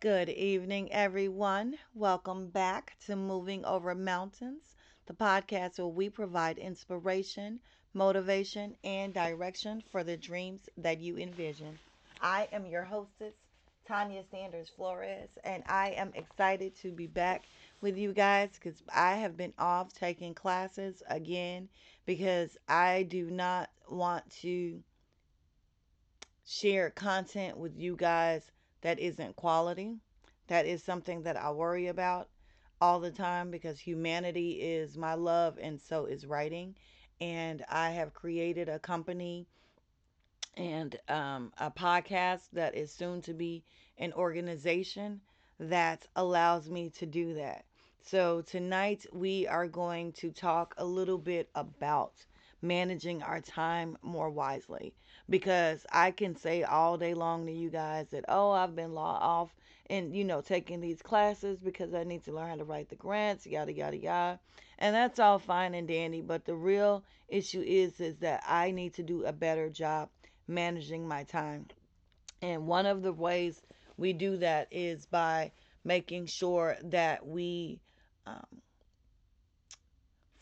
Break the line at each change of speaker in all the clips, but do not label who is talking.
Good evening, everyone. Welcome back to Moving Over Mountains, the podcast where we provide inspiration, motivation, and direction for the dreams that you envision. I am your hostess, Tanya Sanders Flores, and I am excited to be back with you guys because I have been off taking classes again because I do not want to share content with you guys that isn't quality. That is something that I worry about all the time because humanity is my love and so is writing. And I have created a company and um, a podcast that is soon to be an organization that allows me to do that. So, tonight we are going to talk a little bit about managing our time more wisely because I can say all day long to you guys that, oh, I've been law off and, you know, taking these classes because I need to learn how to write the grants, yada, yada, yada. And that's all fine and dandy. But the real issue is, is that I need to do a better job managing my time. And one of the ways we do that is by making sure that we um,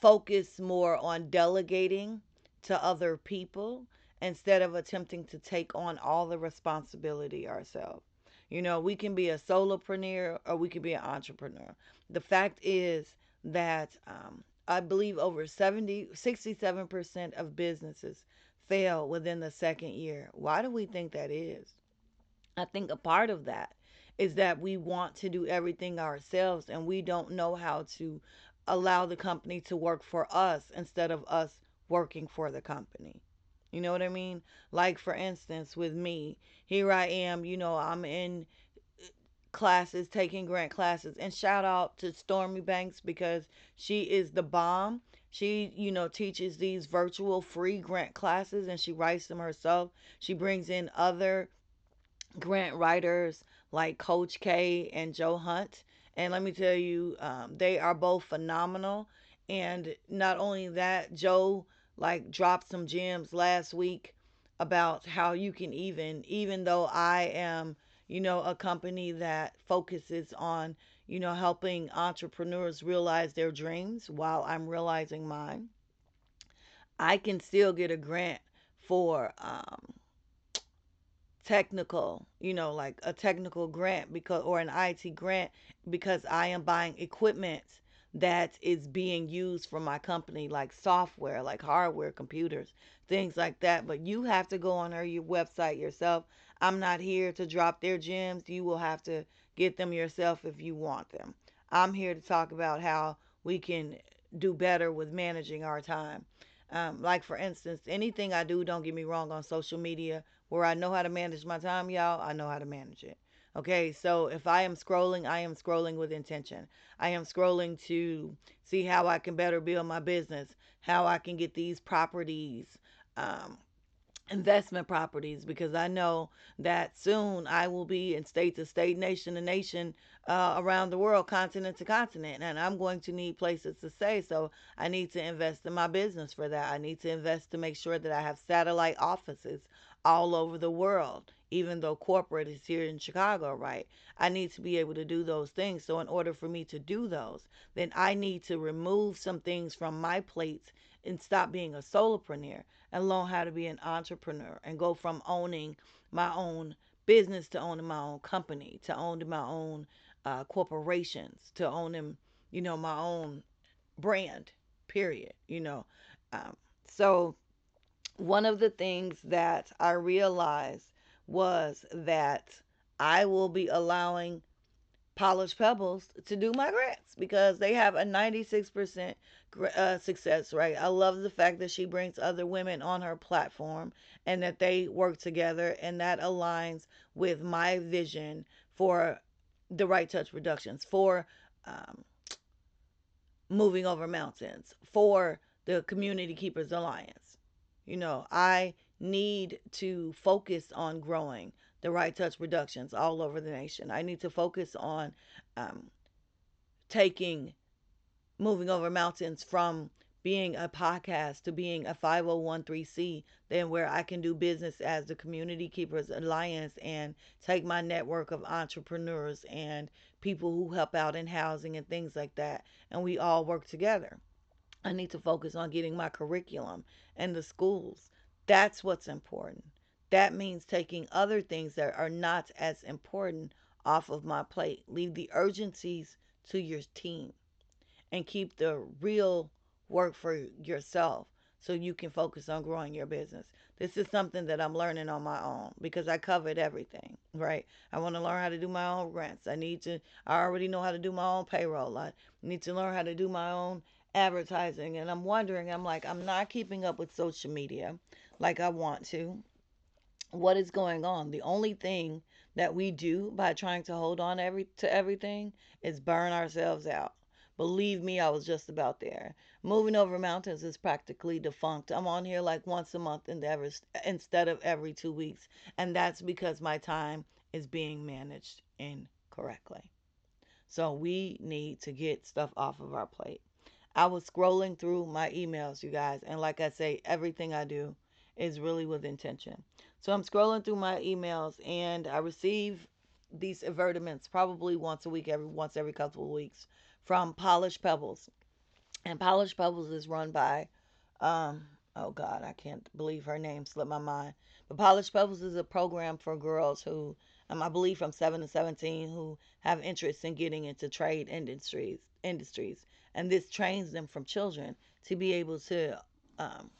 focus more on delegating to other people instead of attempting to take on all the responsibility ourselves. You know, we can be a solopreneur or we can be an entrepreneur. The fact is that um, I believe over 70, 67% of businesses fail within the second year. Why do we think that is? I think a part of that is that we want to do everything ourselves and we don't know how to allow the company to work for us instead of us working for the company. You know what I mean? Like, for instance, with me, here I am, you know, I'm in uh, classes, taking grant classes. And shout out to Stormy Banks because she is the bomb. She, you know, teaches these virtual free grant classes and she writes them herself. She brings in other grant writers like Coach K and Joe Hunt. And let me tell you, um, they are both phenomenal. And not only that, Joe like dropped some gems last week about how you can even, even though I am, you know, a company that focuses on, you know, helping entrepreneurs realize their dreams while I'm realizing mine, I can still get a grant for um, technical, you know, like a technical grant because or an IT grant because I am buying equipment that is being used for my company like software, like hardware, computers, things like that. But you have to go on your website yourself. I'm not here to drop their gems. You will have to get them yourself if you want them. I'm here to talk about how we can do better with managing our time. Um, like for instance, anything I do, don't get me wrong, on social media where I know how to manage my time, y'all, I know how to manage it. Okay, so if I am scrolling, I am scrolling with intention. I am scrolling to see how I can better build my business, how I can get these properties, um, investment properties, because I know that soon I will be in state to state, nation to nation, uh, around the world, continent to continent, and I'm going to need places to stay. So I need to invest in my business for that. I need to invest to make sure that I have satellite offices all over the world, even though corporate is here in Chicago, right? I need to be able to do those things. So, in order for me to do those, then I need to remove some things from my plates and stop being a solopreneur and learn how to be an entrepreneur and go from owning my own business to owning my own company, to owning my own uh, corporations, to owning, you know, my own brand, period, you know. Um, so, one of the things that I realized was that I will be allowing Polished Pebbles to do my grants because they have a 96% uh, success rate. I love the fact that she brings other women on her platform and that they work together, and that aligns with my vision for the Write Touch Productions, for um, Moving Over Mountains, for the Community Keepers Alliance. You know, I need to focus on growing the Write Touch Productions all over the nation. I need to focus on um, taking moving over mountains from being a podcast to being a 501c then where I can do business as the Community Keepers Alliance and take my network of entrepreneurs and people who help out in housing and things like that and we all work together. I need to focus on getting my curriculum and the schools. That's what's important. That means taking other things that are not as important off of my plate. Leave the urgencies to your team and keep the real work for yourself so you can focus on growing your business. This is something that I'm learning on my own because I covered everything, right? I want to learn how to do my own grants. I need to, I already know how to do my own payroll. I need to learn how to do my own advertising. And I'm wondering, I'm like, I'm not keeping up with social media like I want to. What is going on? The only thing that we do by trying to hold on every to everything is burn ourselves out. Believe me, I was just about there. Moving over mountains is practically defunct. I'm on here like once a month instead of every two weeks. And that's because my time is being managed incorrectly. So we need to get stuff off of our plate. I was scrolling through my emails, you guys. And like I say, everything I do is really with intention. So I'm scrolling through my emails and I receive these advertisements probably once a week, every once every couple of weeks from Polish Pebbles. And Polish Pebbles is run by, um, oh God, I can't believe her name slipped my mind. But Polish Pebbles is a program for girls who, um, I believe from 7 to 17, who have interest in getting into trade industries. industries. And this trains them from children to be able to um,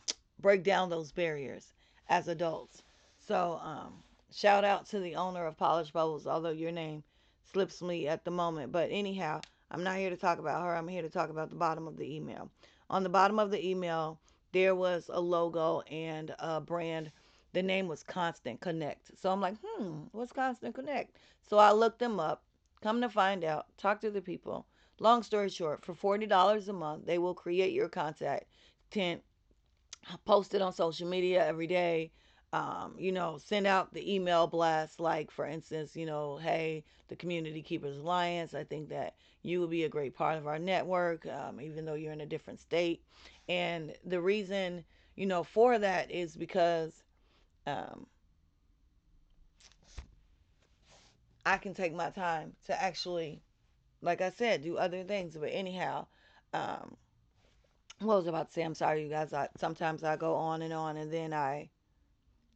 break down those barriers as adults. So, um, shout out to the owner of Polish Pebbles, although your name slips me at the moment. But anyhow, I'm not here to talk about her. I'm here to talk about the bottom of the email. On the bottom of the email, there was a logo and a brand. The name was Constant Connect. So I'm like, hmm, what's Constant Connect? So I looked them up. Come to find out, talk to the people. Long story short, for $40 a month, they will create your contact tent, post it on social media every day, um, you know, send out the email blast, like for instance, you know, hey, the Community Keepers Alliance, I think that you will be a great part of our network, um, even though you're in a different state. And the reason, you know, for that is because um, I can take my time to actually, like I said, do other things. But anyhow, um, what was I about to say? I'm sorry, you guys. I, sometimes I go on and on, and then I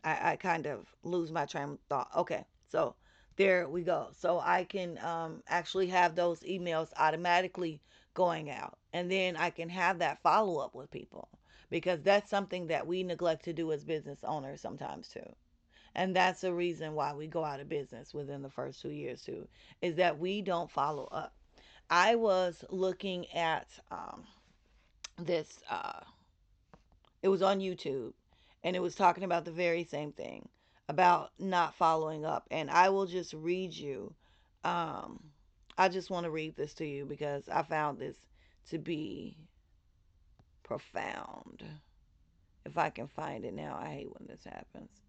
I, I kind of lose my train of thought. Okay, so there we go. So I can um, actually have those emails automatically going out. And then I can have that follow up with people because that's something that we neglect to do as business owners sometimes too. And that's the reason why we go out of business within the first two years too, is that we don't follow up. I was looking at um, this, uh, it was on YouTube and it was talking about the very same thing about not following up. And I will just read you. Um, I just want to read this to you because I found this to be profound. If I can find it now, I hate when this happens.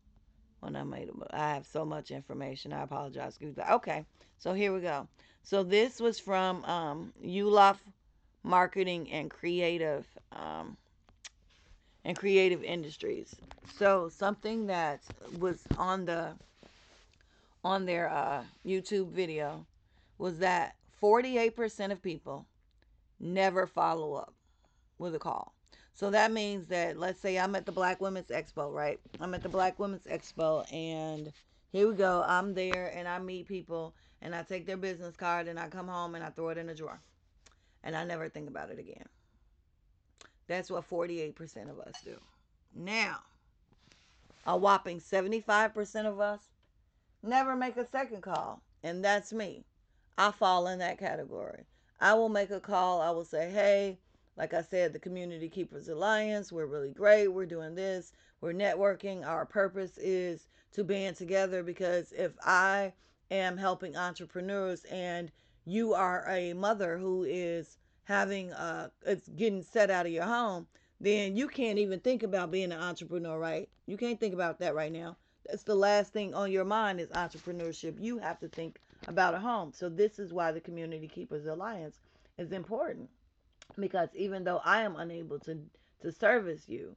When I made it, I have so much information. I apologize. Okay, so here we go. So this was from um, Ulof Marketing and Creative um, and creative industries. So something that was on the on their uh, YouTube video was that 48% of people never follow up with a call. So that means that let's say I'm at the Black Women's Expo, right? I'm at the Black Women's Expo and here we go. I'm there and I meet people and I take their business card and I come home and I throw it in a drawer. And I never think about it again. That's what 48% of us do. Now, a whopping 75% of us never make a second call. And that's me. I fall in that category. I will make a call. I will say, hey, like I said, the Community Keepers Alliance, we're really great. We're doing this. We're networking. Our purpose is to band together because if I am helping entrepreneurs and you are a mother who is having uh it's getting set out of your home, then you can't even think about being an entrepreneur, right? You can't think about that right now. That's the last thing on your mind is entrepreneurship. You have to think about a home. So this is why the Community Keepers Alliance is important. Because even though I am unable to to service you,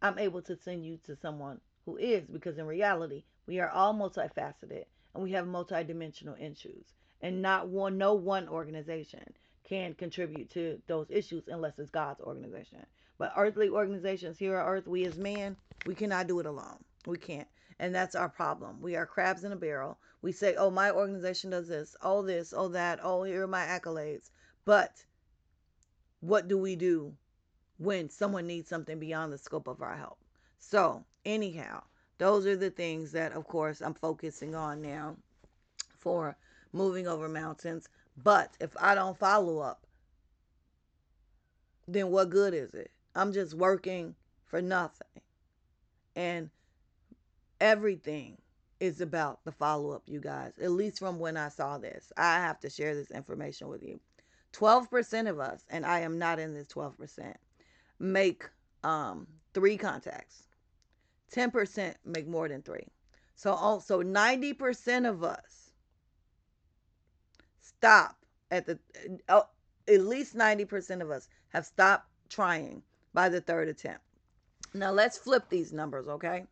I'm able to send you to someone who is because in reality, we are all multifaceted and we have multidimensional issues. And not one no one organization can contribute to those issues unless it's God's organization. But earthly organizations here on earth, we as man, we cannot do it alone. We can't. And that's our problem. We are crabs in a barrel. We say, oh, my organization does this, oh, this, oh, that, oh, here are my accolades. But what do we do when someone needs something beyond the scope of our help? So, anyhow, those are the things that, of course, I'm focusing on now for moving over mountains. But if I don't follow up, then what good is it? I'm just working for nothing. And everything is about the follow up, you guys, at least from when I saw this. I have to share this information with you. 12% of us, and I am not in this 12%, make um, three contacts. 10% make more than three. So also 90% of us stop at the uh, at least 90% of us have stopped trying by the third attempt. Now let's flip these numbers, okay?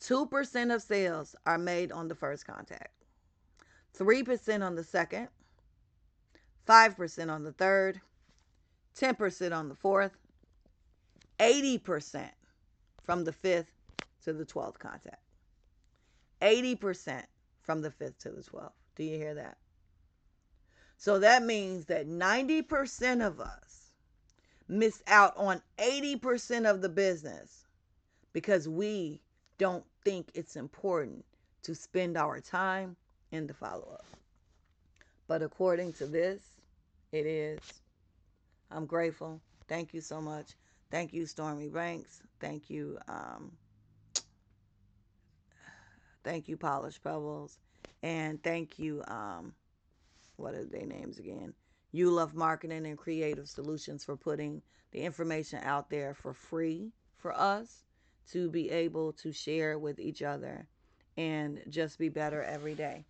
2% of sales are made on the first contact. 3% on the second, 5% on the third, 10% on the fourth, 80% from the fifth to the 12th contact. 80% from the fifth to the 12th. Do you hear that? So that means that 90% of us miss out on 80% of the business because we don't think it's important to spend our time in the follow up. But according to this, it is. I'm grateful. Thank you so much. Thank you, Stormy Banks. Thank you, um, thank you, Polished Pebbles, and thank you, um, what are their names again? You Love Marketing and Creative Solutions for putting the information out there for free for us to be able to share with each other and just be better every day.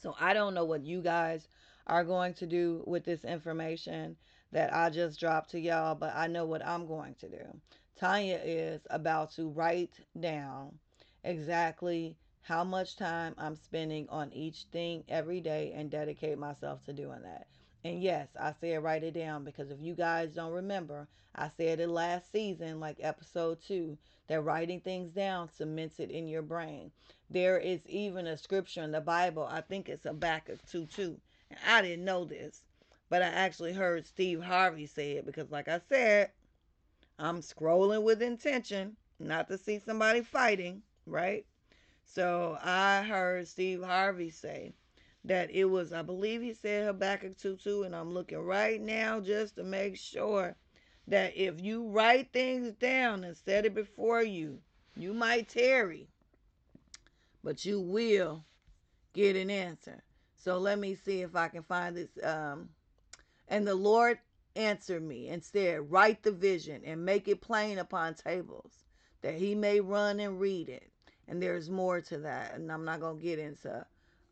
So I don't know what you guys are going to do with this information that I just dropped to y'all, but I know what I'm going to do. Tanya is about to write down exactly how much time I'm spending on each thing every day and dedicate myself to doing that. And yes, I said write it down because if you guys don't remember, I said it last season, like episode two, that writing things down cements it in your brain. There is even a scripture in the Bible, I think it's Habakkuk 2 2. And I didn't know this, but I actually heard Steve Harvey say it because, like I said, I'm scrolling with intention, not to see somebody fighting, right? So I heard Steve Harvey say that it was, I believe he said Habakkuk 2 2, and I'm looking right now just to make sure that if you write things down and set it before you, you might tarry, but you will get an answer. So let me see if I can find this. Um, and the Lord answered me and said, Write the vision and make it plain upon tables, that he may run and read it. And there's more to that, and I'm not going to get into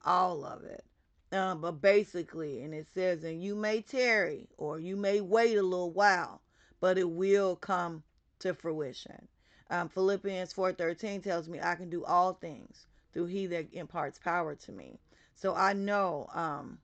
all of it. Uh, but basically, and it says, and you may tarry or you may wait a little while, but it will come to fruition. Um, Philippians 4:13 tells me I can do all things through He that imparts power to me. So I know um,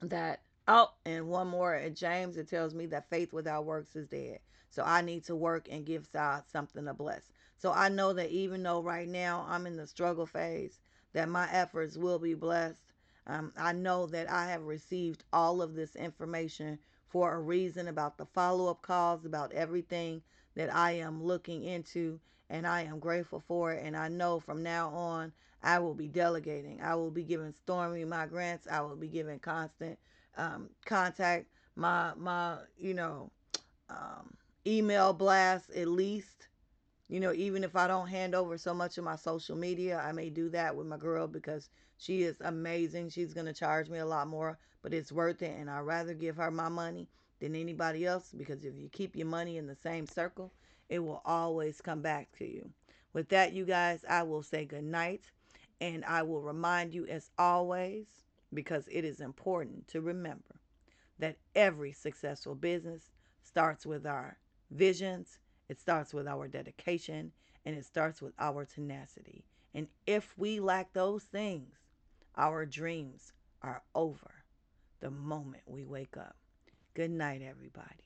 that. Oh, and one more at James, it tells me that faith without works is dead. So I need to work and give God something to bless. So I know that even though right now I'm in the struggle phase, that my efforts will be blessed. Um, I know that I have received all of this information for a reason about the follow up calls, about everything that I am looking into, and I am grateful for it. And I know from now on, I will be delegating. I will be giving Stormy my grants. I will be giving constant um, contact, my my you know um, email blast at least you know, even if I don't hand over so much of my social media, I may do that with my girl because she is amazing. She's going to charge me a lot more, but it's worth it. And I'd rather give her my money than anybody else because if you keep your money in the same circle, it will always come back to you. With that, you guys, I will say good night. And I will remind you, as always, because it is important to remember that every successful business starts with our visions, it starts with our dedication, and it starts with our tenacity. And if we lack those things, our dreams are over the moment we wake up. Good night, everybody.